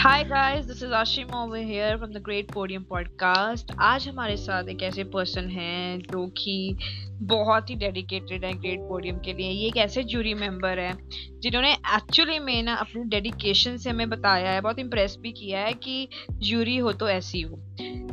Hi guys this is Ashim over here from the great podium podcast आज हमारे साथ एक ऐसे पर्सन हैं जो कि बहुत ही डेडिकेटेड है ग्रेट पोडियम के लिए। ये एक ऐसे जूरी मेंबर है जिन्होंने एक्चुअली में ना अपनी डेडिकेशन से हमें बताया है बहुत इम्प्रेस भी किया है कि जूरी हो तो ऐसी हो।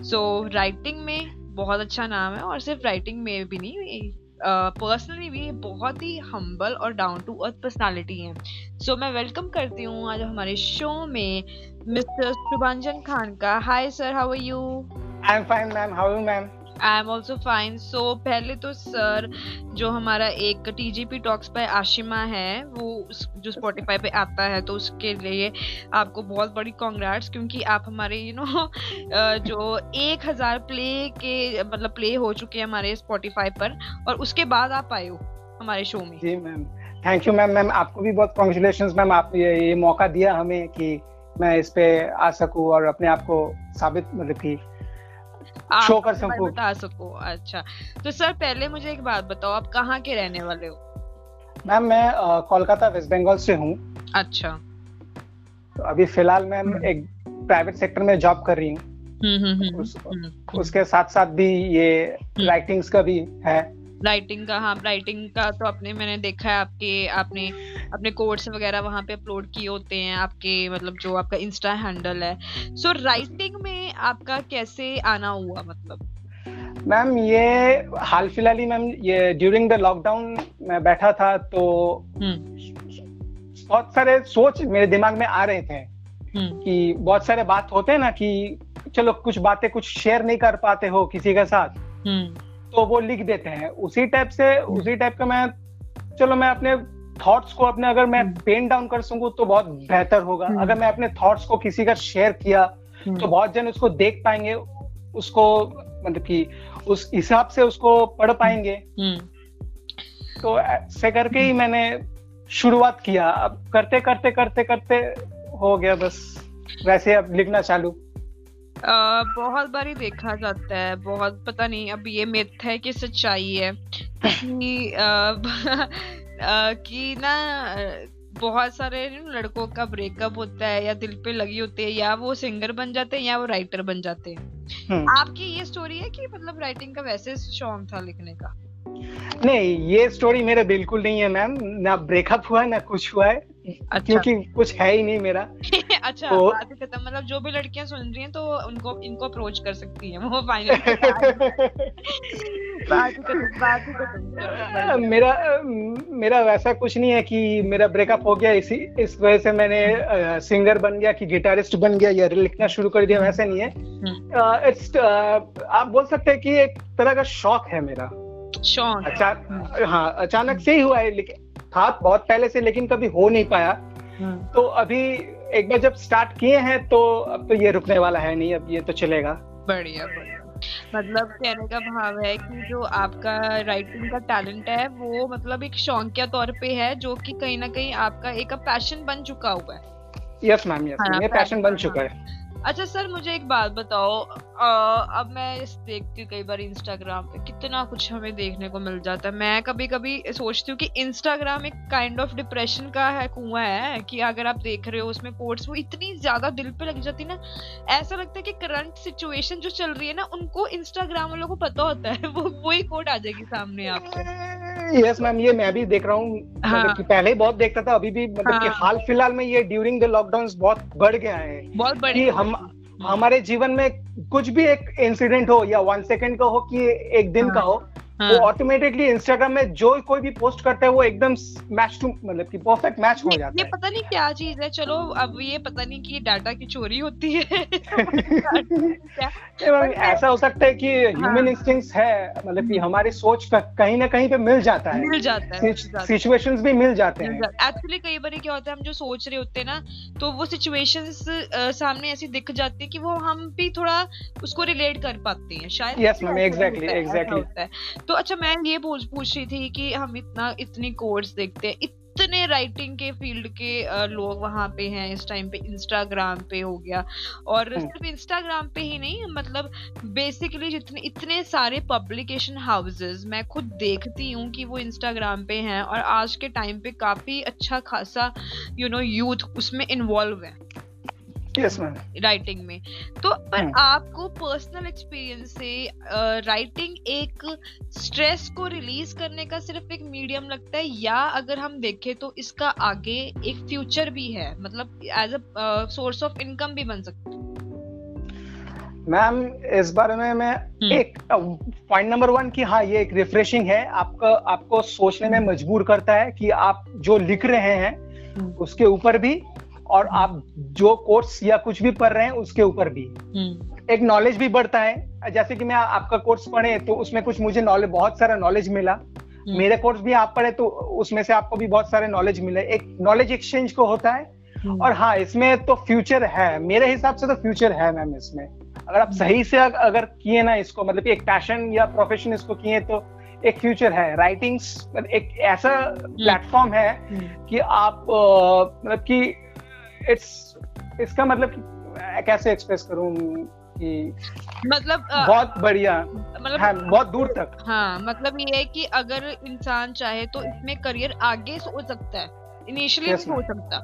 सो so, राइटिंग में बहुत अच्छा नाम है और सिर्फ़ राइटिंग में भी नहीं पर्सनली uh, भी बहुत ही हम्बल और डाउन टू अर्थ पर्सनालिटी है। सो so, मैं वेलकम करती हूँ आज हमारे शो में खान का hi sir how are you I am fine ma'am how are you ma'am I am also fine so पहले तो सर जो हमारा एक टीजीपी टॉक्स पे आशिमा है वो जो स्पॉटिफाई पे आता है तो उसके लिए आपको बहुत बड़ी कॉन्ग्रेट्स क्योंकि आप हमारे यू you नो know, जो एक हज़ार प्ले के मतलब प्ले हो चुके हैं हमारे स्पॉटिफाई पर और उसके बाद आप आए हो हमारे शो में। जी ma'am thank you ma'am ma'am आपको भी बहुत कॉन्ग्रेचुलेशन मैम आप ये, ये मौका दिया हमें कि मैं इस पे आ सकूँ और अपने आप को साबित मतलब कि शो कर सकूँ। बता सको अच्छा। तो सर पहले मुझे एक बात बताओ आप कहाँ के रहने वाले हो? मैम मैं कोलकाता वेस्ट बंगाल से हूँ। अच्छा। तो अभी फ़िलहाल मैम हम्म। एक प्राइवेट सेक्टर में जॉब कर रही हूँ। हम्म, हम्म, उस, उसके साथ साथ भी ये राइटिंग्स का भी है। राइटिंग का हाँ राइटिंग का तो आपने मैंने देखा है आपके आपने अपने कोर्स वगैरह वहाँ पे अपलोड किए होते हैं आपके मतलब जो आपका इंस्टा हैंडल है सो so, राइटिंग में आपका कैसे आना हुआ मतलब मैम ये हाल फ़िलहाल ही मैम ये ड्यूरिंग द लॉकडाउन मैं बैठा था तो हम्म। बहुत सारे सोच मेरे दिमाग में आ रहे थे हम्म। कि बहुत सारे बात होते हैं ना कि चलो कुछ बातें कुछ शेयर नहीं कर पाते हो किसी के साथ हम्म। तो वो लिख देते हैं। उसी टाइप से उसी टाइप का मैं चलो मैं अपने थॉट्स को अपने अगर मैं पेन हम्म। डाउन कर सकूँ तो बहुत बेहतर होगा। हम्म। अगर मैं अपने थॉट्स को किसी का शेयर किया तो हम्म। बहुत जन उसको देख पाएँगे उसको मतलब कि उस हिसाब से उसको पढ़ पाएँगे। तो ऐसे करके ही मैंने शुरुआत किया। अब करते करते करते करते हो गया बस। वैसे अब लिखना चालू। आ, बार ही देखा जाता है बहुत पता नहीं अब ये मिथ है कि सच्चाई है कि आ, कि ना बहुत सारे लड़कों का ब्रेकअप होता है या दिल पे लगी होती है या वो सिंगर बन जाते हैं या वो राइटर बन जाते हैं हम्म। आपकी ये स्टोरी है कि मतलब राइटिंग का वैसे शौक था लिखने का नहीं ये स्टोरी मेरा बिल्कुल नहीं है मैम ना ब्रेकअप हुआ है ना कुछ हुआ है। अच्छा। क्योंकि कुछ है ही नहीं मेरा। अच्छा तो, मतलब जो भी लड़कियाँ सुन रही हैं तो उनको इनको अप्रोच कर सकती हैं। वो फाइनल मेरा मेरा वैसा कुछ नहीं है कि मेरा ब्रेकअप हो गया इसी इस वजह से मैंने सिंगर बन गया कि गिटारिस्ट बन गया या लिखना शुरू कर दिया वैसा नहीं है। इट्स हम्म। आप बोल सकते हैं कि एक तरह का शौक है मेरा। शौक अच्छा हाँ अचानक से ही हुआ है लेकिन था बहुत पहले से लेकिन कभी हो नहीं पाया। हम्म। तो अभी एक बार जब स्टार्ट किए हैं तो अब तो ये रुकने वाला है नहीं अब ये तो चलेगा। बढ़िया बढ़िया। मतलब कहने का भाव है कि जो आपका राइटिंग का टैलेंट है वो मतलब एक शौकिया तौर पे है जो कि कहीं ना कहीं आपका एक पैशन बन चुका हुआ है। यस मैम यस ये पैशन बन चुका है। अच्छा सर मुझे एक बात बताओ। आ, अब मैं इस देखती हूँ कई बार इंस्टाग्राम पे कितना कुछ हमें देखने को मिल जाता है। मैं कभी कभी सोचती हूँ कि इंस्टाग्राम एक काइंड ऑफ़ डिप्रेशन का है कुआँ है कि अगर आप देख रहे हो उसमें कोट्स वो इतनी ज़्यादा दिल पे लग जाती है ना। ऐसा लगता है कि करंट सिचुएशन जो चल रही है ना उनको इंस्टाग्राम वालों को पता होता है। वो वही कोट आ जाएगी सामने आपको। यस मैम ये मैं भी देख रहा हूँ। हाँ. मतलब पहले बहुत देखता था अभी भी मतलब हाँ. कि हाल फ़िलहाल में ये ड्यूरिंग द लॉकडाउन बहुत बढ़ गया है बहुत बढ़ कि हम हमारे जीवन में कुछ भी एक इंसिडेंट हो या वन सेकंड का हो कि एक दिन हाँ. का हो हाँ. वो ऑटोमेटिकली इंस्टाग्राम में जो कोई भी पोस्ट करता है वो एकदम मैच टू मतलब कि परफेक्ट मैच हो जाता है। ये पता नहीं क्या चीज़ है चलो अब ये पता नहीं कि डाटा की चोरी होती है। ऐसा हो सकता है कि ह्यूमन हाँ. इंस्टिंक्ट्स है मतलब कि हमारी सोच का कहीं ना कहीं पे मिल जाता है। मिल जाता है सिचुएशंस भी मिल जाते हैं। एक्चुअली कई बार क्या होता है हम जो सोच रहे होते हैं ना तो वो सिचुएशंस सामने ऐसी दिख जाती है कि वो हम भी थोड़ा उसको रिलेट कर पाते हैं। शायद यस मैम एग्जैक्टली एग्जैक्टली तो अच्छा मैं ये पूछ पूछ रही थी कि हम इतना इतनी कोर्स देखते हैं। इतने राइटिंग के फ़ील्ड के लोग वहाँ पे हैं इस टाइम पे इंस्टाग्राम पे हो गया। और हम्म। सिर्फ़ इंस्टाग्राम पे ही नहीं मतलब बेसिकली जितने इतने सारे पब्लिकेशन हाउसेस मैं खुद देखती हूँ कि वो इंस्टाग्राम पे हैं। और आज के टाइम पे काफ़ी अच्छा खासा यू नो यूथ उसमें इन्वॉल्व है। Yes, राइटिंग में तो पर hmm. आपको पर्सनल एक्सपीरियंस से राइटिंग एक स्ट्रेस को रिलीज़ करने का सिर्फ़ एक मीडियम लगता है या अगर हम देखें तो इसका आगे एक फ्यूचर भी है मतलब as a source of income भी बन सकता है मैम इस बारे में मैं hmm. एक पॉइंट नंबर वन कि हाँ ये एक रिफ्रेशिंग है आपका आपको सोचने में मजबूर करता है कि आप जो लिख रहे हैं hmm. उसके ऊपर भी और आप जो कोर्स या कुछ भी पढ़ रहे हैं उसके ऊपर भी। हम्म। एक नॉलेज भी बढ़ता है। जैसे कि मैं आपका कोर्स पढ़े तो उसमें कुछ मुझे नॉलेज बहुत सारा नॉलेज मिला। हम्म। मेरे कोर्स भी आप पढ़े तो उसमें से आपको भी बहुत सारे नॉलेज मिले। एक नॉलेज एक्सचेंज को होता है। हम्म। और हाँ इसमें तो फ्यूचर है। मेरे हिसाब से तो फ्यूचर है मैम इसमें। अगर आप सही से अगर किए ना इसको मतलब एक पैशन या प्रोफेशन इसको किए तो एक फ्यूचर है। राइटिंग्स एक ऐसा प्लेटफॉर्म है कि आप मतलब कि इट्स इसका मतलब कैसे एक्सप्रेस करूँ कि मतलब बहुत बढ़िया मतलब हाँ, बहुत दूर तक हाँ मतलब ये है कि अगर इंसान चाहे तो इसमें करियर आगे हो सकता है इनिशियली yes, हो सकता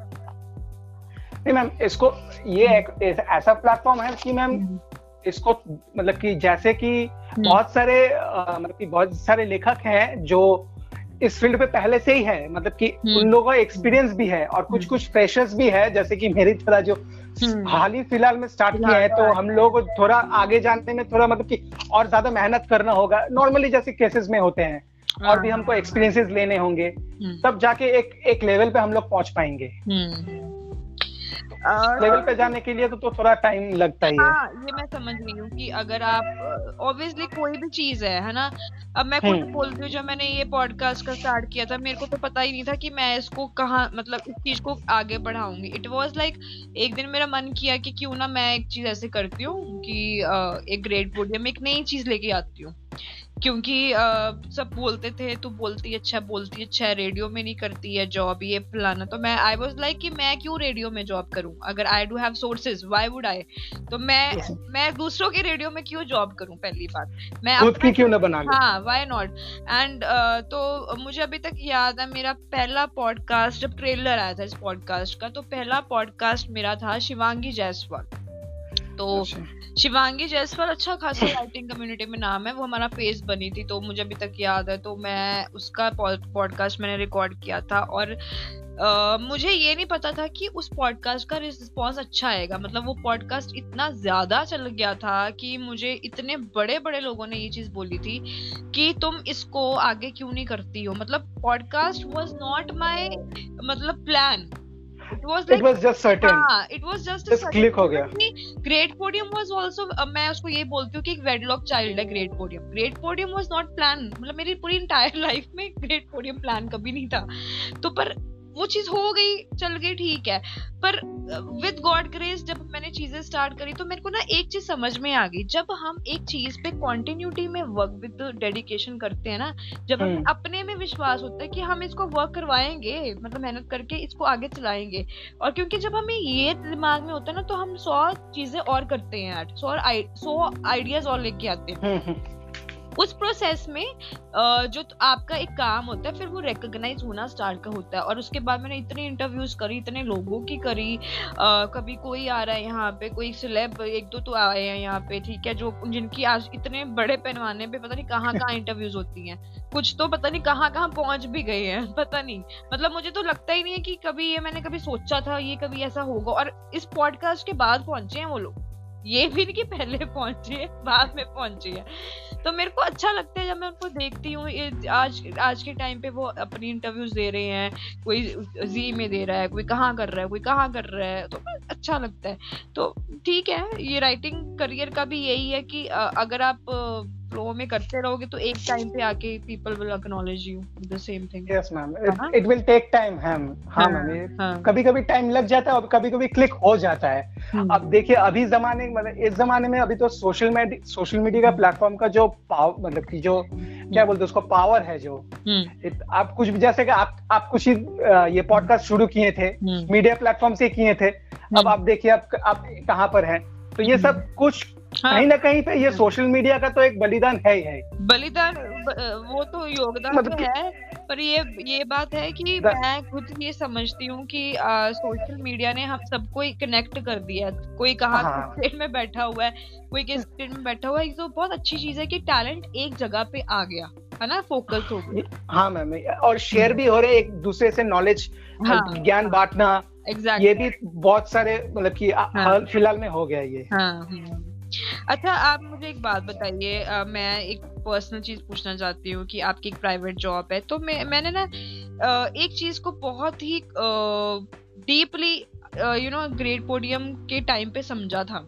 नहीं मैम इसको ये एक ऐसा प्लेटफॉर्म है कि मैम हम्म। इसको मतलब कि जैसे कि हम्म। बहुत सारे मतलब कि बहुत सारे लेखक हैं जो इस फ़ील्ड पे पहले से ही है मतलब कि हम्म। उन लोगों का एक्सपीरियंस भी है और कुछ हम्म। कुछ फ्रेशर्स भी है जैसे कि मेरी तरह जो हम्म। हाल ही फ़िलहाल में स्टार्ट किया है तो हम लोग थोड़ा आगे जाने में थोड़ा मतलब कि और ज़्यादा मेहनत करना होगा नॉर्मली जैसे केसेस में होते हैं और भी हाँ। हमको एक्सपीरियंसेस लेने होंगे तब जाके एक एक लेवल पे हम लोग पहुँच पाएँगे लेवल पे जाने के लिए तो, तो थोड़ा टाइम लगता ही हाँ, है ये मैं समझ रही हूँ कि अगर आप ऑब्वियसली कोई भी चीज़ है है ना? अब मैं खुद हम्म। बोलती हूँ जब मैंने ये पॉडकास्ट का स्टार्ट किया था मेरे को तो पता ही नहीं था कि मैं इसको कहाँ मतलब इस चीज़ को आगे बढ़ाऊँगी। इट वॉज़ लाइक एक दिन मेरा मन किया कि क्यों ना मैं एक चीज़ ऐसे करती हूँ कि एक ग्रेट पोडियम एक नई चीज़ लेके आती हूँ। क्योंकि uh, सब बोलते थे तू बोलती अच्छा बोलती अच्छा है रेडियो में नहीं करती है जॉब ये फलाना। तो मैं आई वाज लाइक कि मैं क्यों रेडियो में जॉब करूँ? अगर I do have sources why would I तो मैं मैं दूसरों के रेडियो में क्यों जॉब करूँ पहली बात? मैं खुद की क्यों ना बना हाँ व्हाई नॉट एंड तो मुझे अभी तक याद है मेरा पहला पॉडकास्ट जब ट्रेलर आया था इस पॉडकास्ट का तो पहला पॉडकास्ट मेरा था शिवांगी जायसवाल। तो अच्छा। शिवांगी जायसवाल अच्छा खासा राइटिंग कम्युनिटी में नाम है वो हमारा फेस बनी थी तो मुझे अभी तक याद है तो मैं उसका पॉडकास्ट मैंने रिकॉर्ड किया था और Uh, मुझे ये नहीं पता था कि उस पॉडकास्ट का रिस्पॉन्स अच्छा आएगा। मतलब वो पॉडकास्ट इतना ज़्यादा चल गया था कि मुझे इतने बड़े बड़े लोगों ने ये चीज़ बोली थी कि तुम इसको आगे क्यों नहीं करती हो? मतलब पॉडकास्ट वॉज़ नॉट माई मतलब plan it was like, it was just certain. हाँ it was just just click हो गया। great podium was also uh, मैं उसको ये बोलती हूँ कि एक वेडलॉक चाइल्ड है great podium great podium was not plan मतलब मेरी पूरी इंटायर लाइफ में ग्रेट पोडियम प्लान कभी नहीं था। तो पर वो चीज़ हो गई चल गई ठीक है पर विद गॉड ग्रेस जब मैंने चीज़ें स्टार्ट करी तो मेरे को ना एक चीज़ समझ में आ गई जब हम एक चीज़ पे कॉन्टिन्यूटी में वर्क विद डेडिकेशन करते हैं ना जब हमें हम्म। अपने में विश्वास होता है कि हम इसको वर्क करवाएँगे मतलब मेहनत करके इसको आगे चलाएँगे और क्योंकि जब हमें ये दिमाग में होता है ना तो हम सौ चीज़ें और करते हैं सौ सौ आइडियाज़ और लेके आते हैं हम्म, हम्म। उस प्रोसेस में जो आपका एक काम होता है फिर वो रिकॉग्नाइज होना स्टार्ट का होता है। और उसके बाद मैंने इतनी इंटरव्यूज़ करी इतने लोगों की करी कभी कोई आ रहा है यहाँ पे कोई सिलेब एक दो तो आए हैं यहाँ पे ठीक है जो जिनकी आज इतने बड़े पैमाने पे पता नहीं कहाँ कहाँ इंटरव्यूज़ होती हैं। कुछ तो पता नहीं कहाँ कहाँ पहुँच भी गए हैं पता नहीं। मतलब मुझे तो लगता ही नहीं है कि कभी ये मैंने कभी सोचा था ये कभी ऐसा होगा। और इस पॉडकास्ट के बाद पहुँचे हैं वो लोग। ये भी नहीं कि पहले पहुँचे बाद में पहुँचे है। तो मेरे को अच्छा लगता है जब मैं उनको देखती हूँ आज आज के टाइम पे वो अपनी इंटरव्यूज़ दे रहे हैं, कोई जी में दे रहा है, कोई कहाँ कर रहा है, कोई कहाँ कर रहा है तो अच्छा लगता है। तो ठीक है, ये राइटिंग करियर का भी यही है कि अगर आप फ्लो में करते रहोगे तो एक टाइम पे आके people will acknowledge you the same thing yes ma'am it will take time ma'am हाँ मैम कभी कभी टाइम लग जाता है और कभी कभी क्लिक हो जाता है। हम्म। अब देखिए अभी जमाने मतलब इस जमाने में अभी तो सोशल मीडिया सोशल मीडिया का प्लेटफॉर्म का जो पावर मतलब की जो क्या बोलते हैं उसको पावर है जो। हम्म। आप कुछ भी जैसे कि आप आप कुछ ही ये पॉडकास्ट शुरू किए थे मीडिया हम्म। प्लेटफॉर्म से किए थे। अब आप देखिए आप आप कहाँ पर हैं? तो ये सब कुछ हाँ, कहीं ना कहीं पे ये सोशल मीडिया का तो एक बलिदान है ही है। बलिदान वो तो योगदान मतलब तो है पर ये ये बात है कि मैं खुद ये समझती हूँ कि आ, सोशल मीडिया ने हम सबको कनेक्ट कर दिया कोई कहा हाँ. स्टेट में बैठा हुआ है कोई किस स्टेट में बैठा हुआ है। तो बहुत अच्छी चीज़ है कि टैलेंट एक जगह पे आ गया है ना? फोकस हो गया। हाँ मैम और शेयर भी हो रहे एक दूसरे से नॉलेज हाँ, ज्ञान बांटना. ये भी बहुत सारे मतलब कि हाँ, फ़िलहाल में हो गया ये। हाँ, हाँ. अच्छा आप मुझे एक बात बताइए मैं एक पर्सनल चीज़ पूछना चाहती हूँ कि आपकी एक प्राइवेट जॉब है तो मैं मैंने ना एक चीज़ को बहुत ही deeply you know great podium के टाइम पे समझा था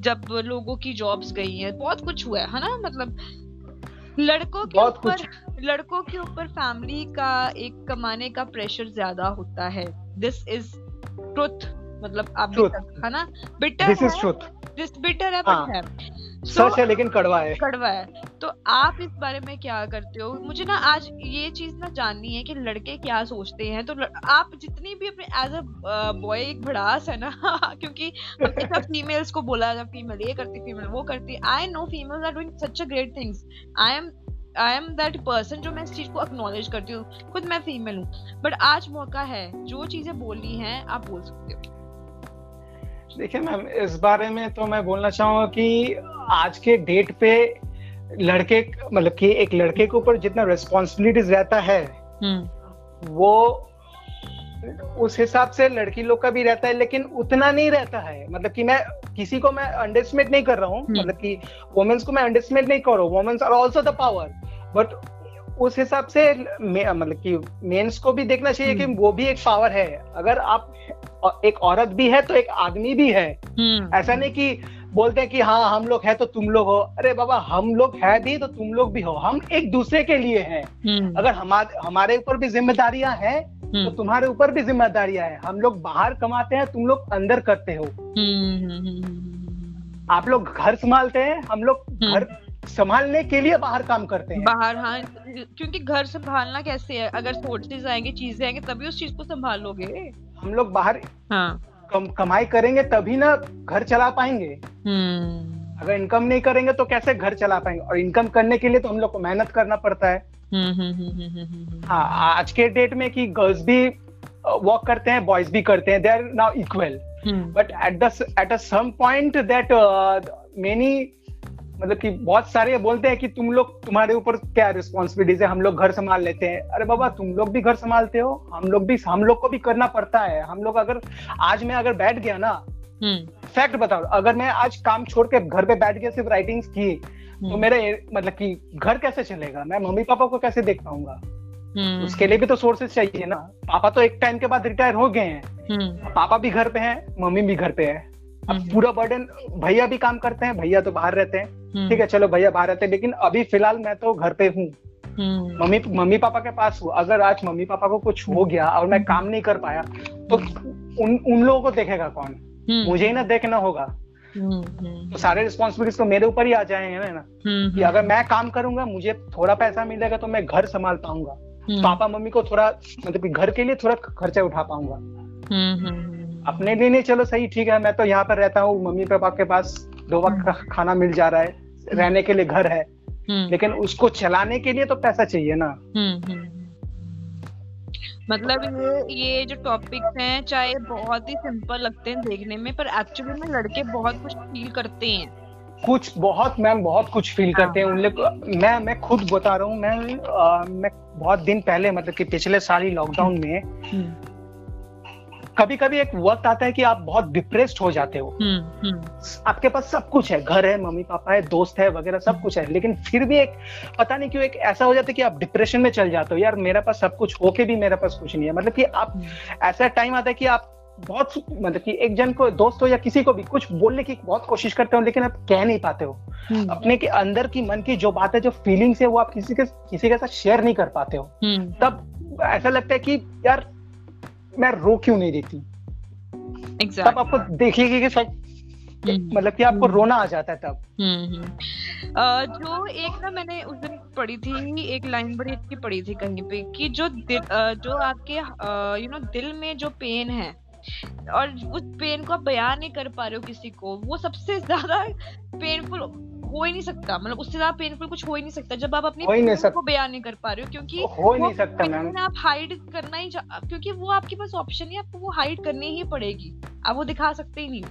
जब लोगों की जॉब्स गई हैं बहुत कुछ हुआ है ना मतलब लड़कों के ऊपर लड़कों के ऊपर फैमिली का एक कमाने का प्रेशर ज़्यादा होता है दिस इज़ ट्रुथ मतलब आप है ना? Bitter this is truth this bitter है बट है। सच है लेकिन कड़वा है कड़वा है तो आप इस बारे में क्या करते हो? मुझे ना आज ये चीज़ ना जाननी है कि लड़के क्या सोचते हैं। तो आप जितनी भी अपने एज अ बॉय एक भड़ास है ना क्योंकि सब फीमेल्स को बोला जाता फीमेल ये करती फीमेल वो करती। I know females are doing such a great things I am I am that person जो मैं इस चीज़ को अक्नोलेज करती हूँ। खुद मैं फीमेल हूँ। बट आज मौका है। जो चीज़ें बोलनी है आप बोल सकते हो। देखिए मैम इस बारे में तो मैं बोलना चाहूँगा कि आज के डेट पे लड़के मतलब कि एक लड़के के ऊपर जितना रिस्पॉन्सिबिलिटीज रहता है हम्म। वो उस हिसाब से लड़की लोग का भी रहता है लेकिन उतना नहीं रहता है मतलब कि मैं किसी को मैं अंडरस्टिमेट नहीं कर रहा हूँ हम्म। मतलब कि वुमेन्स को मैं अंडरस्टिमेट नहीं कर रहा हूँ women's are also the power but उस हिसाब से मतलब कि मेंस को भी देखना चाहिए कि हम्म। वो भी एक पावर है। अगर आप एक औरत भी है तो एक आदमी भी है। हम्म। ऐसा नहीं कि बोलते हैं कि हाँ हम लोग है तो तुम लोग हो। अरे बाबा हम लोग है भी तो तुम लोग भी हो। हम एक दूसरे के लिए हैं। हम्म। अगर हमारे हमारे ऊपर भी जिम्मेदारियाँ हैं तो तुम्हारे ऊपर भी जिम्मेदारियाँ हैं। हम लोग बाहर कमाते हैं तुम लोग अंदर करते हो। आप लोग घर संभालते हैं हम लोग घर संभालने के लिए बाहर काम करते हैं। बाहर हाँ क्योंकि घर संभालना कैसे है? अगर सोर्सेज आएँगे चीज़ें आएँगे तभी उस चीज़ को संभालोगे। हम लोग बाहर हाँ। कम, कमाई करेंगे तभी ना घर चला पाएँगे। हम्म। अगर इनकम नहीं करेंगे तो कैसे घर चला पाएँगे? और इनकम करने के लिए तो हम लोग को मेहनत करना पड़ता है। हम्म, हम्म, हाँ आज के डेट में कि गर्ल्स भी वर्क करते हैं बॉयज़ भी करते हैं they are now equal but at the at a some point that many मतलब कि बहुत सारे बोलते हैं कि तुम लोग तुम्हारे ऊपर क्या रिस्पॉन्सिबिलिटीज है? हम लोग घर संभाल लेते हैं। अरे बाबा तुम लोग भी घर संभालते हो। हम लोग भी हम लोग को भी करना पड़ता है। हम लोग अगर आज मैं अगर बैठ गया ना फैक्ट हम्म। बताओ अगर मैं आज काम छोड़ के घर पे बैठ गया सिर्फ़ राइटिंग की तो हम्म। मेरे मतलब कि घर कैसे चलेगा? मैं मम्मी पापा को कैसे देख पाऊँगा? हम्म। उसके लिए भी तो सोर्सेज चाहिए ना। पापा तो एक टाइम के बाद रिटायर हो गए हैं। पापा भी घर पे हैं मम्मी भी घर पे है। अब पूरा बर्डन भैया भी काम करते हैं भैया तो बाहर रहते हैं। हम्म। ठीक है चलो भैया बाहर रहते हैं लेकिन अभी फ़िलहाल मैं तो घर पे हूँ। हम्म। मम्मी मम्मी पापा के पास हूँ। अगर आज मम्मी पापा को कुछ हो गया और मैं काम नहीं कर पाया तो उन उन लोगों को देखेगा कौन? हम्म। मुझे ही ना देखना होगा। तो सारे रिस्पॉन्सिबिलिटीज तो मेरे ऊपर ही आ जाएँगे ना कि अगर मैं काम करूँगा मुझे थोड़ा पैसा मिलेगा तो मैं घर संभाल पाऊँगा। पापा मम्मी को थोड़ा मतलब घर के लिए थोड़ा खर्चा उठा पाऊँगा। अपने लिए नहीं चलो सही ठीक है मैं तो यहाँ पर रहता हूँ मम्मी पापा के पास दो वक्त का खाना मिल जा रहा है रहने के लिए घर है हम्म। लेकिन उसको चलाने के लिए तो पैसा चाहिए ना। हम्म, हम्म, मतलब ये ये जो टॉपिक्स हैं चाहे बहुत ही सिंपल लगते हैं देखने में पर एक्चुअली में लड़के बहुत कुछ फील करते हैं। कुछ बहुत मैम बहुत कुछ फील हाँ, करते हैं उन लोग। मैं मैं खुद बता रहा हूँ मैं आ, मैं बहुत दिन पहले मतलब कि पिछले साल ही लॉकडाउन में कभी कभी एक वक्त आता है कि आप बहुत डिप्रेस्ड हो जाते हो। हम्म, हम्म। आपके पास सब कुछ है घर है मम्मी पापा है दोस्त है वगैरह सब कुछ है लेकिन फिर भी एक पता नहीं क्यों एक ऐसा हो जाता है कि आप डिप्रेशन में चल जाते हो यार मेरे पास सब कुछ होके भी मेरे पास कुछ नहीं है। मतलब कि आप हम्म। ऐसा टाइम आता है कि आप बहुत मतलब कि एक जन को दोस्त हो या किसी को भी कुछ बोलने की बहुत कोशिश करते हो लेकिन आप कह नहीं पाते हो। अपने के अंदर की मन की जो बात है जो फीलिंग्स है वो आप किसी के किसी के साथ शेयर नहीं कर पाते हो। तब ऐसा लगता है कि यार मैं रो क्यों नहीं देती exactly. तब आपको देखिएगी कि सब हम्म। मतलब कि आपको हम्म। रोना आ जाता है तब हम्म, जो एक ना मैंने उस दिन पढ़ी थी एक लाइन बड़ी अच्छी पढ़ी थी कहीं पे कि जो दिल जो आपके यू नो दिल में जो पेन है और उस पेन को आप बयान नहीं कर पा रहे हो किसी को वो सबसे ज़्यादा पेनफुल हो ही नहीं सकता। मतलब उससे ज़्यादा पेनफुल कुछ हो ही नहीं सकता। जब आप अपनी को बयान नहीं कर पा रहे हो क्योंकि हो ही नहीं सकता मैम आप हाइड करना ही क्योंकि वो आपके पास ऑप्शन है आपको वो हाइड करनी ही पड़ेगी। आप वो दिखा सकते ही नहीं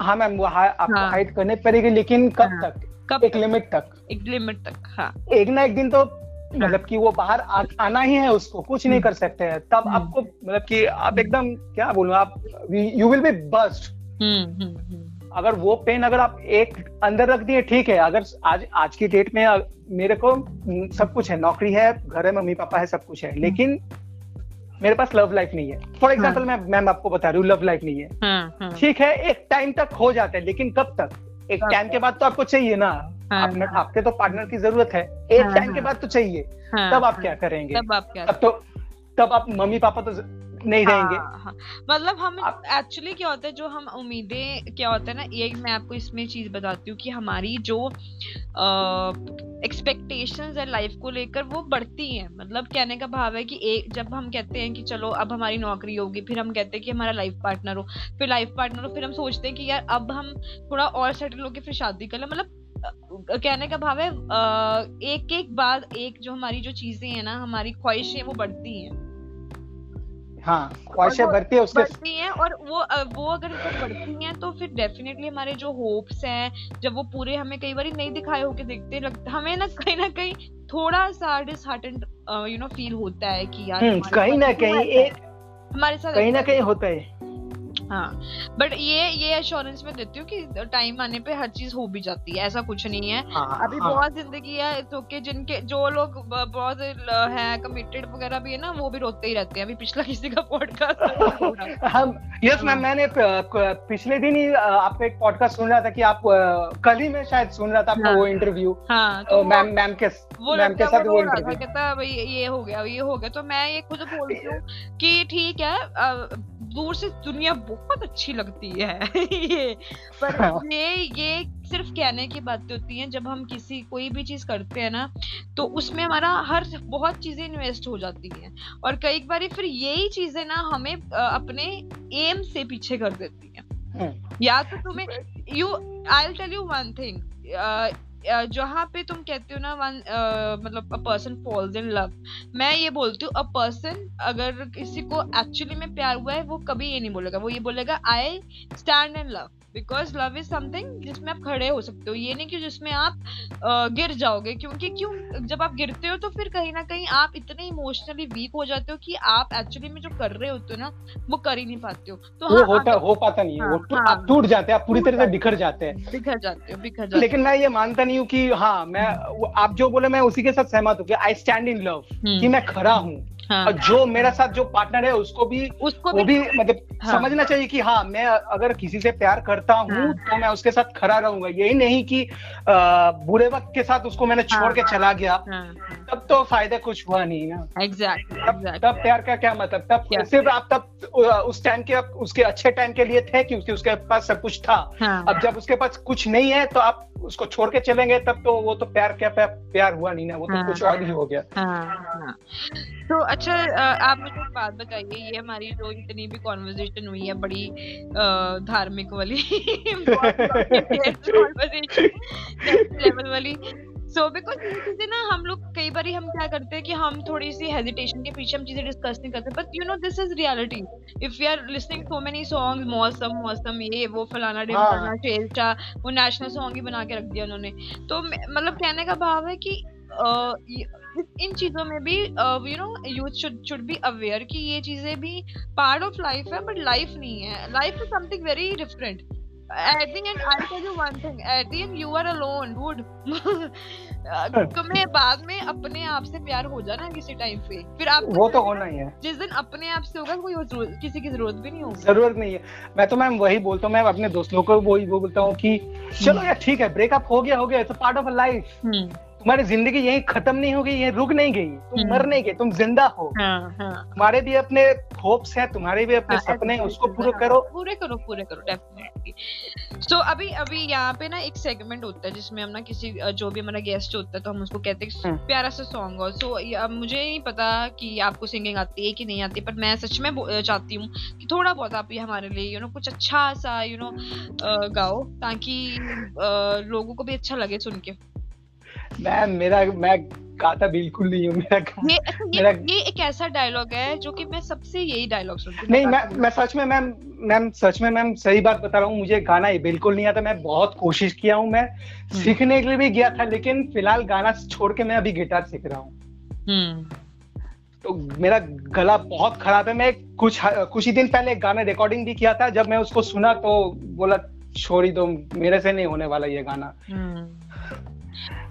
हाँ। मैम वो आपको हाँ. हाइड करनी पड़ेगी लेकिन कब हाँ. तक? कब एक लिमिट तक। एक लिमिट तक हाँ। एक ना एक दिन तो मतलब कि वो बाहर आ, आना ही है उसको कुछ नहीं हम्म। कर सकते हैं। तब हम्म। आपको मतलब कि आप एकदम क्या बोलूँ आप यू विल बी बस्ट अगर वो पेन अगर आप एक अंदर रख दिए ठीक है अगर आज आज की डेट में मेरे को सब कुछ है नौकरी है घर है मम्मी पापा है सब कुछ है हम्म। लेकिन मेरे पास लव लाइफ नहीं है। फॉर एग्ज़ाम्पल हाँ. मैं मैम आपको बता रही हूँ लव लाइफ नहीं है। हाँ, हाँ. ठीक है एक टाइम तक हो जाता है लेकिन कब तक? एक टाइम के बाद तो आपको चाहिए ना। अपने हाँ, आपके तो पार्टनर की ज़रूरत है। एक टाइम के बाद तो चाहिए। तब आप क्या करेंगे? तब आप क्या तब तो तब आप मम्मी पापा तो नहीं रहेंगे हाँ, हाँ. मतलब हम एक्चुअली क्या होता है जो हम उम्मीदें क्या होता है ना ये मैं आपको इसमें चीज़ बताती हूँ कि हमारी जो एक्सपेक्टेशंस है लाइफ को लेकर वो बढ़ती हैं। मतलब कहने का भाव है कि एक जब हम कहते हैं कि चलो अब हमारी नौकरी होगी फिर हम कहते हैं कि हमारा लाइफ पार्टनर हो फिर लाइफ पार्टनर हो फिर हम सोचते हैं कि यार अब हम थोड़ा और सेटल होकर फिर शादी कर ले। मतलब कहने का भाव है एक एक बाद एक जो हमारी जो चीज़ें हैं ना हमारी ख्वाहिशें वो बढ़ती हैं। हाँ ख्वाहिशें बढ़ती है उसके बढ़ती हैं और वो वो अगर जब बढ़ती हैं तो फिर डेफिनेटली हमारे जो होप्स हैं जब वो पूरे हमें कई बार नहीं दिखाए होके देखते लगता हमें ना कहीं ना कहीं थोड़ा सा डिसहार्टेंड यू नो फील होता है कि यार हम्म, कहीं ना कहीं एक हमारे साथ कहीं ना कहीं होता है। हाँ। बट ये ये एश्योरेंस में देती हूँ कि टाइम आने पे हर चीज़ हो भी जाती है ऐसा कुछ नहीं है। हाँ, अभी हाँ. बहुत ज़िंदगी है तो कि जिनके जो लोग बहुत है कमिटेड वगैरह भी है ना वो भी रोते ही रहते हैं अभी पिछला किसी का पॉडकास्ट हम यस मैम मैंने पिछले दिन ही आपका एक पॉडकास्ट सुन रहा था कि आप कल ही में शायद सुन रहा था आपका हाँ, वो इंटरव्यू हाँ, मैम मैम के मैम के साथ वो इंटरव्यू कहता भाई ये हो गया ये हो गया। तो मैं ये खुद बोलती हूँ कि ठीक है दूर से दुनिया बहुत अच्छी लगती है ये पर हाँ। ये ये सिर्फ़ कहने की बातें होती हैं जब हम किसी कोई भी चीज़ करते हैं ना तो उसमें हमारा हर बहुत चीज़ें इन्वेस्ट हो जाती हैं और कई बार फिर यही चीज़ें ना हमें अपने एम से पीछे कर देती हैं हाँ। या तो तुम्हें you I tell you one thing जहाँ पे तुम कहते हो ना, वन मतलब a person falls in love मैं ये बोलती हूँ अ पर्सन अगर किसी को एक्चुअली में प्यार हुआ है, वो कभी ये नहीं बोलेगा, वो ये बोलेगा I stand in love because love is something जिसमें आप खड़े हो सकते हो। ये नहीं कि जिसमें आप गिर जाओगे। क्योंकि क्यों जब आप गिरते हो तो फिर कहीं ना कहीं आप इतने इमोशनली वीक हो जाते हो कि आप एक्चुअली में जो कर रहे होते हो ना वो कर ही नहीं पाते हो। तो वो हाँ, होता हो पाता नहीं है। हाँ, वो हाँ, आप टूट जाते हैं आप पूरी तरह से बिखर जाते हैं। बिखर जाते हो बिखर जाते लेकिन मैं ये मानता नहीं हूँ कि हाँ मैं आप जो बोले मैं उसी के साथ सहमत हूँ आई स्टैंड इन लव कि मैं खड़ा हूँ। हाँ, और जो मेरा साथ जो पार्टनर है उसको भी उसको वो भी, भी मतलब हाँ, समझना चाहिए कि हाँ मैं अगर किसी से प्यार करता हूँ हाँ, तो मैं उसके साथ खड़ा रहूँगा। यही नहीं कि आ, बुरे वक्त के साथ उसको मैंने छोड़ हाँ, छोड़ के चला गया। हाँ, तब तो फ़ायदा कुछ हुआ नहीं ना। एग्जैक्ट तब, तब प्यार का क्या मतलब? तब सिर्फ़ आप तब उस टाइम के उसके अच्छे टाइम के लिए थे क्योंकि उसके पास सब कुछ था। हाँ, अब जब उसके पास कुछ नहीं है तो आप उसको छोड़ के चलेंगे तब तो वो तो प्यार क्या प्यार प्यार हुआ नहीं ना वो तो हाँ, कुछ और ही हो गया हाँ, हाँ. तो अच्छा आप मुझे एक बात बताइए ये हमारी जो इतनी भी कॉन्वर्जेशन हुई है बड़ी धार्मिक वाली लेवल वाली सो बिकॉज़ ये चीज़ें ना हम लोग कई बार हम क्या करते हैं कि हम थोड़ी सी हेजिटेशन के पीछे हम चीज़ें डिस्कस नहीं करते but you know this is reality if you are listening so many song मौसम मौसम ये वो फलाना डे फलाना शेरशाह वो नेशनल सॉन्ग ही बना के रख दिया उन्होंने। तो मतलब कहने का भाव है कि इन चीज़ों में भी you know youth should should be aware कि ये चीज़ें भी पार्ट ऑफ़ लाइफ है बट लाइफ नहीं है। Life is something very different at the end I tell you one thing At the end, you are alone would तुम्हें बाद में अपने आप से प्यार हो जाना किसी टाइम पे। फिर आप वो तो होना ही है। जिस दिन अपने आप से होगा कोई किसी की ज़रूरत भी नहीं होगी। ज़रूरत नहीं है। मैं तो मैम वही बोलता हूँ मैं अपने दोस्तों को वही वो बोलता हूँ कि चलो। यार ठीक है ब्रेकअप हो गया हो गया इट्स पार्ट ऑफ़ लाइफ तुम्हारी ज़िंदगी यही खत्म नहीं होगी ये रुक नहीं गई तुम हम्म। मर नहीं गई तुम ज़िंदा हो हाँ, हाँ. तुम्हारे भी अपने होप्स हैं तुम्हारे भी अपने हाँ, सपने हैं उसको पूरे करो पूरे करो पूरे करो डेफिनेटली सो so, अभी अभी यहाँ पे ना एक सेगमेंट होता है जिसमें हम ना किसी जो भी हमारा गेस्ट होता है तो हम उसको कहते हैं हम्म। प्यारा सा सॉन्ग हो सो so, मुझे नहीं पता कि आपको सिंगिंग आती है कि नहीं आती पर मैं सच में चाहती हूँ कि थोड़ा बहुत आप ये हमारे लिए यू नो कुछ अच्छा सा यू नो गाओ ताकि लोगों को भी अच्छा लगे सुन के मैम मेरा मैं गाता बिल्कुल नहीं हूँ मेरा ये, अच्छा, ये, मेरा ये एक ऐसा डायलॉग है जो कि मैं सबसे यही डायलॉग सुनती नहीं मैं मैं सच में मैम मैम सच में मैम सही बात बता रहा हूँ मुझे गाना ये बिल्कुल नहीं आता मैं बहुत कोशिश किया हूँ मैं हम्म। सीखने के लिए भी गया था लेकिन फ़िलहाल गाना छोड़ के मैं अभी गिटार सीख रहा हूँ हम्म। तो मेरा गला बहुत खराब है मैं कुछ कुछ ही दिन पहले एक गाना रिकॉर्डिंग भी किया था जब मैं उसको सुना तो बोला छोड़ी दो मेरे से नहीं होने वाला ये गाना हम्म।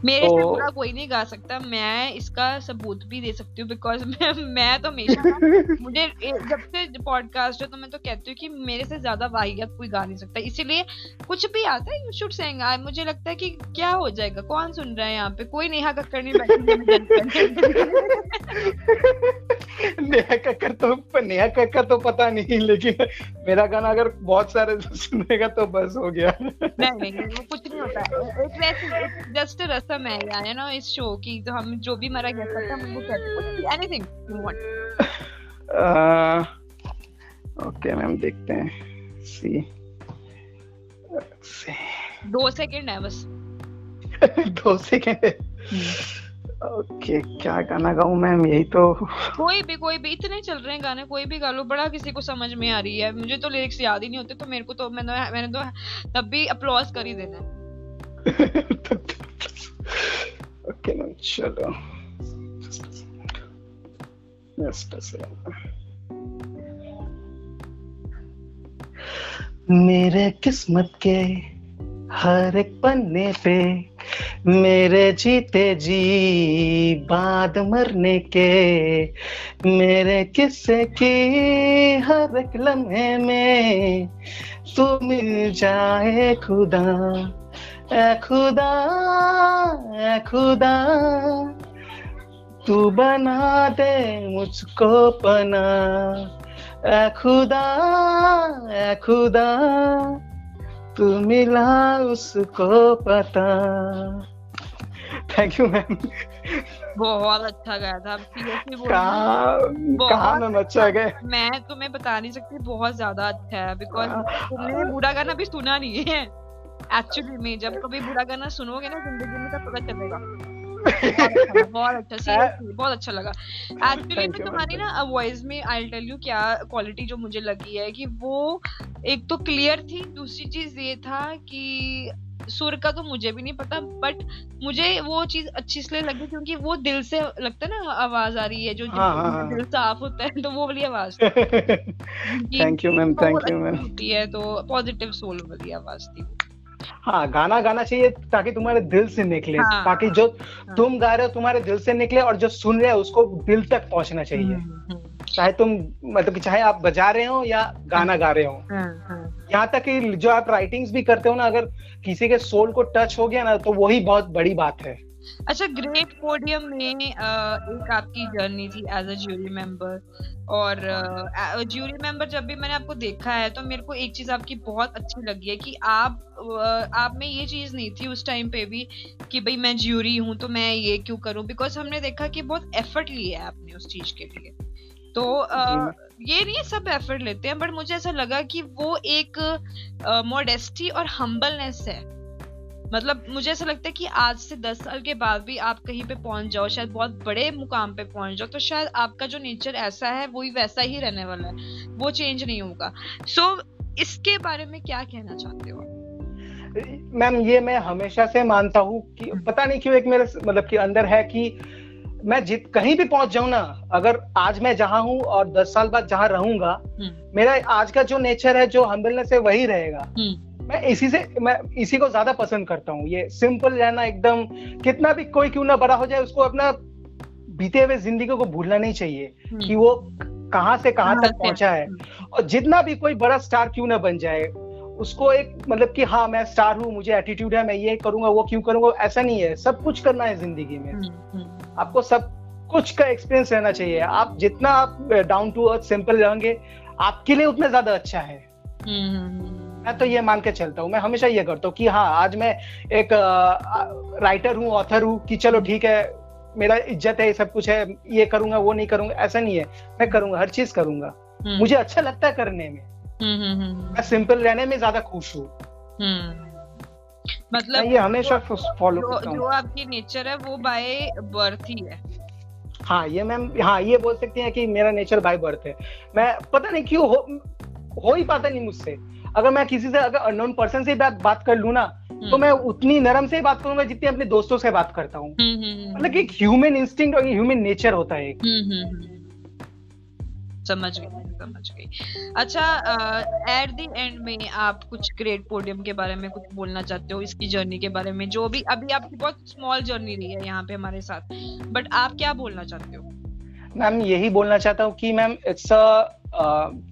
मेरे तो, से बुरा कोई नहीं गा सकता मैं इसका सबूत भी दे सकती हूँ बिकॉज़ मैं मैं तो हमेशा मुझे जब से पॉडकास्ट है तो मैं तो कहती हूँ कि मेरे से ज़्यादा वाहियत कोई गा नहीं सकता। इसीलिए कुछ भी आता है यू शुड सेंग मुझे लगता है कि क्या हो जाएगा? कौन सुन रहा है यहाँ पे? कोई नेहा कक्कर नहीं बैठी नेहा कक्कर तो नेहा कक्कर तो पता नहीं लेकिन मेरा गाना अगर बहुत सारे सुनेगा तो बस हो गया। नहीं नहीं वो कुछ नहीं होता। जस्ट है यार ना इस शो की तो हम जो भी हमारा गेस्ट करते हैं हम वो कहते हैं। Anything you want okay ma'am देखते हैं। सी दो सेकंड है बस। दो सेकंड ओके क्या गाना गाऊं मैम यही तो। कोई भी कोई भी इतने चल रहे हैं गाने कोई भी गा लो बड़ा किसी को समझ में आ रही है। मुझे तो लिरिक्स याद ही नहीं होते तो मेरे को तो मैंने मैंने तो तब भी अप्लॉज कर ही देना ओके मैम चलो मेरे किस्मत के हर एक पन्ने पे, मेरे जीते जी बाद मरने के, मेरे किस्से की हर एक लम्हे में, तू मिल जाए खुदा। खुदा ए खुदा तू बना दे मुझको पना। ए खुदा ए खुदा तू मिला उसको पता। थैंक यू मैम बहुत अच्छा गाया था। कहा मैम अच्छा गए। मैं तुम्हें बता नहीं सकती बहुत ज़्यादा अच्छा है। बिकॉज़ तुमने बुरा गाना भी सुना नहीं है। एक्चुअली में जब कभी बुरा गाना सुनोगे ना ज़िंदगी में तब पता चलेगा। बहुत अच्छा सीरियसली बहुत अच्छा लगा। एक्चुअली में तुम्हारी ना वॉइस में आई टेल यू क्या क्वालिटी जो मुझे लगी है कि वो एक तो क्लियर थी दूसरी चीज़ ये था कि सुर का तो मुझे भी नहीं पता बट मुझे वो चीज़ अच्छी इसलिए लगी क्योंकि वो दिल से लगता है ना आवाज़ आ रही है जो हाँ, हाँ, हाँ. दिल साफ़ होता है तो वो वाली आवाज़ thank you ma'am thank you ma'am है तो पॉजिटिव सोल वाली आवाज़ थी हाँ गाना गाना चाहिए ताकि तुम्हारे दिल से निकले हाँ, ताकि जो हाँ, तुम गा रहे हो तुम्हारे दिल से निकले और जो सुन रहे हो उसको दिल तक पहुँचना चाहिए। हम्म, हम्म। चाहे तुम मतलब चाहे आप बजा रहे हो या गाना गा रहे हो। हाँ, यहाँ तक कि जो आप राइटिंग्स भी करते हो ना अगर किसी के सोल को टच हो गया ना तो वही बहुत बड़ी बात है। अच्छा ग्रेट पोडियम में एक आपकी जर्नी थी एज अ ज्यूरी मेंबर और ज्यूरी मेंबर जब भी मैंने आपको देखा है तो मेरे को एक चीज़ आपकी बहुत अच्छी लगी है कि आप आप में ये चीज़ नहीं थी उस टाइम पे भी कि भाई मैं ज्यूरी हूँ तो मैं ये क्यों करूँ? बिकॉज़ हमने देखा कि बहुत एफर्ट लिया है आपने उस चीज़ के लिए। तो आ, ये नहीं सब एफर्ट लेते हैं बट मुझे ऐसा लगा कि वो एक मॉडेस्टी और हम्बलनेस है। मतलब मुझे ऐसा लगता है कि आज से दस साल के बाद भी आप कहीं पे पहुँच जाओ शायद बहुत बड़े मुकाम पे पहुँच जाओ तो शायद आपका जो नेचर ऐसा है वही वैसा ही रहने वाला है वो चेंज नहीं होगा सो so, इसके बारे में क्या कहना चाहते हो मैम ये मैं हमेशा से मानता हूँ कि हम्म। पता नहीं क्यों एक मेरे मतलब कि अंदर है कि मैं जित कहीं भी पहुँच जाऊँ ना अगर आज मैं जहाँ हूँ और दस साल बाद जहाँ रहूँगा हम्म। मेरा आज का जो नेचर है जो हम्बलनेस है वही रहेगा हम्म। मैं इसी से मैं इसी को ज़्यादा पसंद करता हूँ। ये सिंपल रहना एकदम कितना भी कोई क्यों ना बड़ा हो जाए उसको अपना बीते हुए ज़िंदगी को भूलना नहीं चाहिए हम्म। कि वो कहाँ से कहाँ तक पहुँचा है। और जितना भी कोई बड़ा स्टार क्यों ना बन जाए उसको एक मतलब कि हाँ मैं स्टार हूँ मुझे एटीट्यूड है मैं ये करूँगा वो क्यों करूँगा ऐसा नहीं है। सब कुछ करना है ज़िंदगी में। हम्म, हम्म। आपको सब कुछ का एक्सपीरियंस रहना चाहिए। आप जितना आप डाउन टू अर्थ सिंपल रहेंगे आपके लिए उतना ज़्यादा अच्छा है। मैं तो ये मान के चलता हूँ मैं हमेशा ये करता हूँ कि हाँ आज मैं एक राइटर हूँ ऑथर हूँ कि चलो ठीक है मेरा इज़्ज़त है सब कुछ है ये करूँगा वो नहीं करूँगा ऐसा नहीं है। मैं करूँगा हर चीज़ करूँगा। हम्म। मुझे अच्छा लगता है करने में। हम्म, हम्म, मैं सिंपल रहने में ज़्यादा खुश हूँ। मतलब ये हमेशा फॉलो करता हूँ। जो आपकी नेचर है वो बाय बर्थ ही है। हाँ ये मैम हाँ ये बोल सकती हैं कि मेरा नेचर बाय बर्थ है। मैं पता नहीं क्यों हो हो ही पाता नहीं मुझसे। अगर मैं किसी से अगर अननोन पर्सन से बात बात कर लू ना तो मैं उतनी नरम से बात करूँगा जितनी अपने दोस्तों से बात करता हूँ। मतलब एक ह्यूमन इंस्टिंक्ट और ह्यूमन नेचर होता है समझ गई समझ गई। अच्छा एट द एंड में आप कुछ ग्रेट पोडियम के बारे में कुछ बोलना चाहते हो इसकी जर्नी के बारे में जो भी अभी आपकी बहुत स्मॉल जर्नी रही है यहाँ पे हमारे साथ बट आप क्या बोलना चाहते हो? मैम यही बोलना चाहता हूँ कि ma'am it's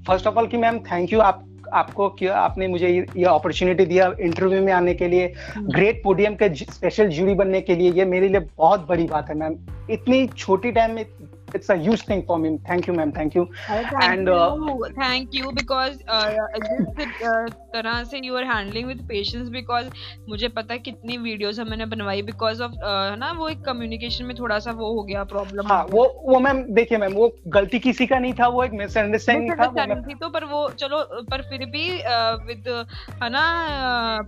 first of all कि मैम थैंक यू आप आपको क्यों आपने मुझे ये अपॉर्चुनिटी दिया इंटरव्यू में आने के लिए। ग्रेट। पोडियम के स्पेशल जूरी बनने के लिए। ये मेरे लिए बहुत बड़ी बात है मैम इतनी छोटी टाइम में it's a huge thing for me. Thank you ma'am. Thank you. oh, thank and you. Uh, thank you because uh, this, uh, तरह से you are handling with patience because मुझे पता है कितनी वीडियोस मैंने बनवाई because of uh, ना वो एक कम्युनिकेशन में थोड़ा सा वो हो गया प्रॉब्लम हाँ वो वो मैम देखिए मैम वो गलती किसी का नहीं था वो एक मिसअंडरस्टैंडिंग था थी तो पर वो चलो पर फिर भी विद है ना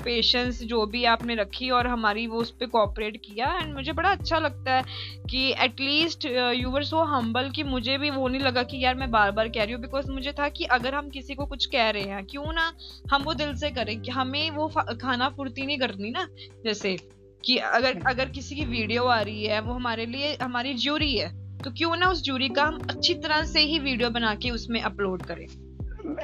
पेशेंस जो भी आपने रखी और हमारी वो उस पर कोऑपरेट किया एंड मुझे बड़ा अच्छा लगता है कि at least you were so humble कि मुझे भी वो नहीं लगा कि यार मैं बार बार कह रही हूँ बिकॉज़ मुझे था कि अगर हम किसी को कुछ कह रहे हैं क्यों ना हम वो दिल से करें कि हमें वो खाना फुर्ती नहीं करनी ना जैसे कि अगर अगर किसी की वीडियो आ रही है वो हमारे लिए हमारी ज्यूरी है तो क्यों ना उस ज्यूरी का हम अच्छी तरह से ही वीडियो बना के उसमें अपलोड करें।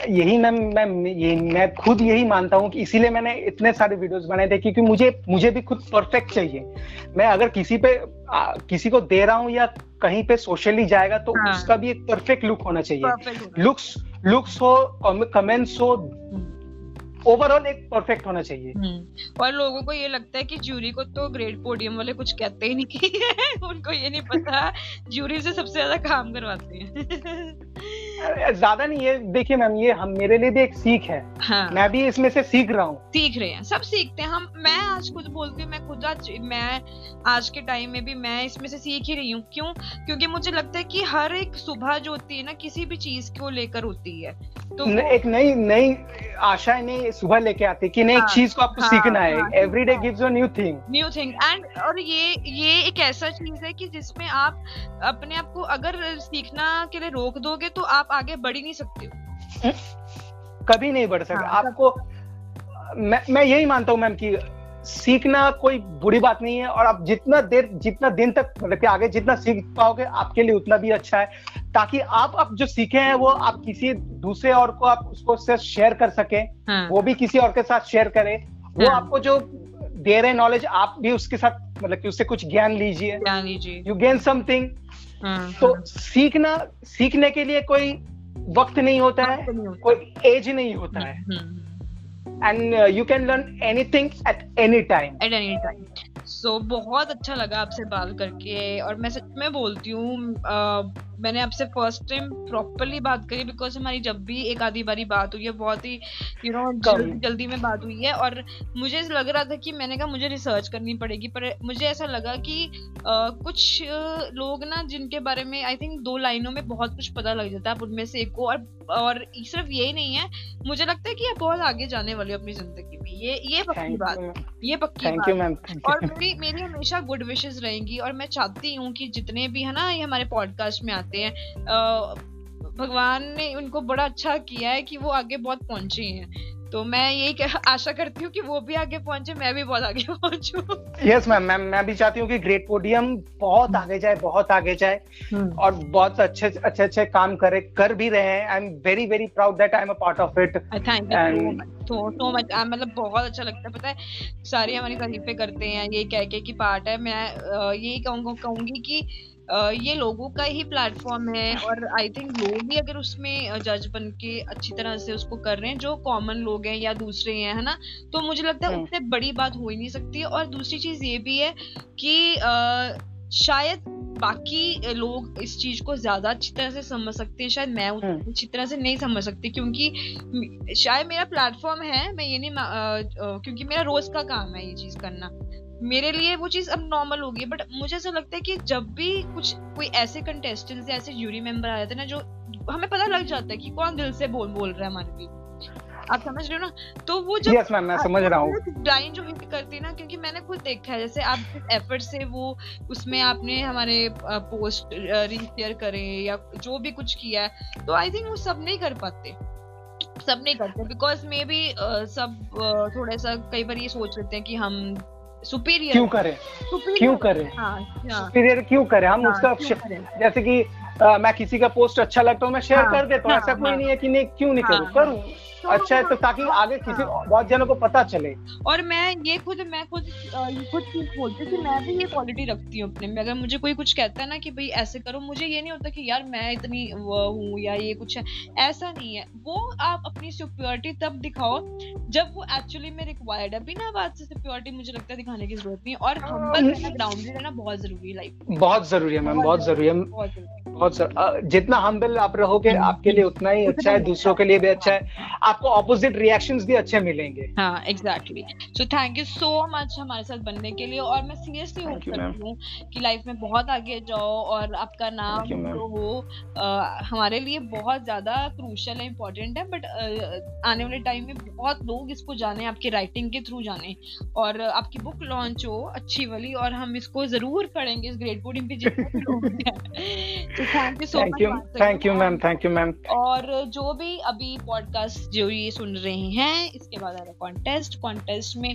यही मैं मैं ये मैं खुद यही मानता हूँ कि इसीलिए मैंने इतने सारे वीडियोस बनाए थे क्योंकि मुझे मुझे भी खुद परफेक्ट चाहिए। मैं अगर किसी पे आ, किसी को दे रहा हूँ या कहीं पे सोशली जाएगा तो हाँ. उसका भी एक परफेक्ट लुक होना चाहिए। लुक्स लुक्स हो कमेंट्स हो ओवरऑल एक परफेक्ट होना चाहिए हम्म। और लोगों को ये लगता है कि जूरी को तो ग्रेट पोडियम वाले कुछ कहते ही नहीं उनको ये नहीं पता जूरी से सबसे ज़्यादा काम करवाते हैं ज़्यादा नहीं है देखिए मैम ये हम मेरे लिए भी एक सीख है। हाँ. मैं भी इसमें से सीख रहा हूँ। सीख रहे हैं सब सीखते हैं। हम मैं आज खुद बोलती हूँ मैं खुद आज मैं आज के टाइम में भी मैं इसमें से सीख ही रही हूँ। क्यों? क्योंकि मुझे लगता है कि हर एक सुबह जो होती है ना किसी भी चीज़ को लेकर होती है। तो न, एक नई नई आशा नई सुबह लेके आती कि नई हाँ, चीज़ को आपको हाँ, सीखना है। Every day gives a new thing new thing and और ये ये एक ऐसा चीज़ है कि जिसमें आप अपने आप को अगर सीखना के लिए रोक दोगे तो आप आगे बढ़ ही नहीं सकते हो। कभी नहीं बढ़ सकते। हाँ, आपको मैं मैं यही मानता हूँ मैम कि सीखना कोई बुरी बात नहीं है और आप जितना देर जितना दिन तक मतलब कि आगे जितना सीख पाओगे आपके लिए उतना भी अच्छा है। ताकि आप अब जो सीखे हैं वो आप किसी दूसरे और को आप उसको से शेयर कर सके। हाँ. वो भी किसी और के साथ शेयर करे। वो हाँ. आपको जो दे रहे नॉलेज आप भी उसके साथ मतलब कि उससे कुछ ज्ञान लीजिए। ज्ञान लीजिए। यू गेन समथिंग तो सीखना सीखने के लिए कोई वक्त नहीं होता है कोई एज नहीं होता है। And you can learn anything at any time at any time so बहुत अच्छा लगा आपसे बात करके। और मैं सच में बोलती हूँ मैंने आपसे फ़र्स्ट टाइम प्रॉपरली बात करी बिकॉज़ हमारी जब भी एक आधी बारी बात हुई है बहुत ही यू नो जल्दी जल्दी में बात हुई है। और मुझे लग रहा था कि मैंने कहा मुझे रिसर्च करनी पड़ेगी पर मुझे ऐसा लगा कि आ, कुछ लोग ना जिनके बारे में आई थिंक दो लाइनों में बहुत कुछ पता लग जाता है आप उनमें से एक को। और और सिर्फ़ यही नहीं है। मुझे लगता है कि आप बहुत आगे जाने वाले हो अपनी ज़िंदगी में। ये ये पक्की बात। ये पक्की बात। और मेरी मेरी हमेशा गुड विशेष रहेंगी। और मैं चाहती हूँ कि जितने भी है ना ये हमारे पॉडकास्ट में आते हैं भगवान ने उनको बड़ा अच्छा किया है कि वो आगे बहुत पहुँचे हैं। तो मैं यही आशा करती हूँ कि वो भी आगे पहुँचे मैं भी बहुत आगे पहुंचू यस मैम मैम मैं भी चाहती हूँ कि ग्रेट पोडियम बहुत हम्म। आगे जाए बहुत आगे जाए हम्म। और बहुत अच्छे अच्छे अच्छे काम करे कर भी रहे हैं I am very very proud that I am a part of it thank you so much मतलब बहुत अच्छा लगता है पता है सारी हमारी तारीफें करते हैं ये कह के कि पार्ट है मैं यही कहूँगी कि ये लोगों का ही प्लेटफॉर्म है और आई थिंक लोग भी अगर उसमें जज बन के अच्छी तरह से उसको कर रहे हैं जो कॉमन लोग हैं या दूसरे हैं है ना तो मुझे लगता है। उससे बड़ी बात हो ही नहीं सकती और दूसरी चीज़ ये भी है कि शायद बाकी लोग इस चीज़ को ज़्यादा अच्छी तरह से समझ सकते हैं शायद मैं हम्म। अच्छी तरह से नहीं समझ सकती क्योंकि शायद मेरा प्लेटफॉर्म है मैं ये नहीं आ, आ, क्योंकि मेरा रोज का काम है ये चीज़ करना मेरे लिए वो चीज़ अब नॉर्मल हो गई बट मुझे ऐसा लगता है कि जब भी कुछ कोई ऐसे कंटेस्टेंट या ऐसे जूरी मेंबर आ जाते हैं ना जो हमें पता लग जाता है कि कौन दिल से बोल बोल रहा है हमारे लिए। आप समझ रहे हो ना? तो वो जो yes, मैं समझ रहा हूँ। ब्लाइंड जो हिट करती है ना क्योंकि मैंने खुद देखा है जैसे आप एफर्ट से वो उसमें आपने हमारे पोस्ट रीशेयर करे या जो भी कुछ किया है तो आई थिंक वो सब नहीं कर पाते। सब नहीं करते बिकॉज़ मे बी सब थोड़ा सा कई बार ये सोच लेते हैं कि हम सुपीरियर क्यों करें? क्यों करें? सुपीरियर क्यों करें? हम हाँ, उसका जैसे कि मैं किसी का पोस्ट अच्छा लगता हूँ मैं शेयर हाँ, कर देता हूँ। हाँ, ऐसा कोई नहीं है कि नहीं क्यों नहीं करूँ? करूँ। अच्छा है तो ताकि आगे किसी हाँ। बहुत जनों को पता चले। और मैं ये खुद मैं खुद खुद चीज़ बोलती हूँ मैं भी ये क्वालिटी रखती हूँ अपने में। अगर मुझे कोई कुछ कहता है ना कि भाई ऐसे करो मुझे ये नहीं होता कि यार मैं इतनी हूँ या ये कुछ है। ऐसा नहीं है। वो आप अपनी सिक्योरिटी तब दिखाओ जब वो एक्चुअली में रिक्वायर्ड है। बिना बात से सिक्योरिटी मुझे लगता है दिखाने की ज़रूरत नहीं और हम्बल रहना ग्राउंडेड रहना बहुत ज़रूरी है लाइफ बहुत ज़रूरी है मैम बहुत ज़रूरी है। बहुत जितना हम्बल आप रहोगे आपके लिए उतना ही अच्छा है दूसरों के लिए भी अच्छा है। आपको ऑपोजिट रिएक्शंस भी अच्छे मिलेंगे। हाँ exactly so thank you so much हमारे साथ बनने के लिए और मैं सीरियसली होप करती हूँ कि लाइफ में बहुत आगे जाओ और आपका नाम जो हो आ, हमारे लिए बहुत ज़्यादा क्रूशल है इम्पोर्टेंट है बट आने वाले टाइम में बहुत लोग इसको जाने आपके राइटिंग के थ्रू जाने और आपकी बुक लॉन्च हो अच्छी वाली और हम इसको ज़रूर पढ़ेंगे इस ग्रेट पोडियम पे जितने लोग thank you so much thank you ma'am thank you ma'am और जो भी अभी पॉडकास्ट जो ये सुन रहे हैं इसके बाद आ रहा कॉन्टेस्ट कॉन्टेस्ट में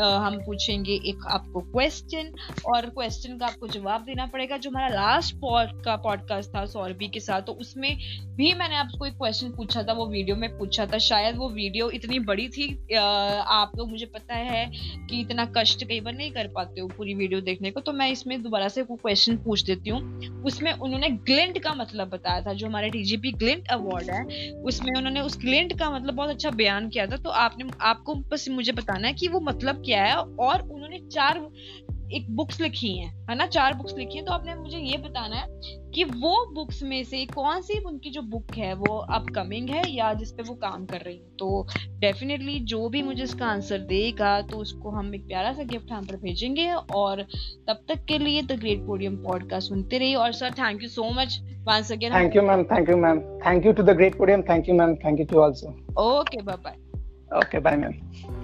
आ, हम पूछेंगे एक आपको क्वेश्चन और क्वेश्चन का आपको जवाब देना पड़ेगा जो हमारा लास्ट पॉड का पॉडकास्ट था सौरभी के साथ। तो उसमें भी मैंने आपको एक क्वेश्चन पूछा था वो वीडियो में पूछा था। शायद वो वीडियो इतनी बड़ी थी आ, आप लोग मुझे पता है कि इतना कष्ट कई बार नहीं कर पाते हो पूरी वीडियो देखने को। तो मैं इसमें दोबारा से क्वेश्चन पूछ देती हूँ। उसमें उन्होंने ग्लिंट का मतलब बताया था जो हमारे टीजीपी ग्लिंट अवार्ड है उसमें उन्होंने उस ग्लिंट का मतलब बहुत अच्छा बयान किया था तो आपने, आपको बस मुझे बताना है कि वो मतलब क्या है और उन्होंने चार एक बुक्स लिखी हैं है ना? चार बुक्स लिखी हैं तो आपने मुझे ये बताना है कि वो बुक्स में से कौन सी उनकी जो बुक है वो अपकमिंग है या जिस पे वो काम कर रही है? तो डेफिनेटली जो भी मुझे इसका आंसर देगा तो उसको हम एक प्यारा सा गिफ्ट हम पर भेजेंगे और तब तक के लिए द ग्रेट पोडियम पॉडकास्ट सुनते रहिए। और sir thank you so much once again thank you ma'am thank you ma'am thank you to the great podium thank you ma'am thank you to also okay bye bye okay bye ma'am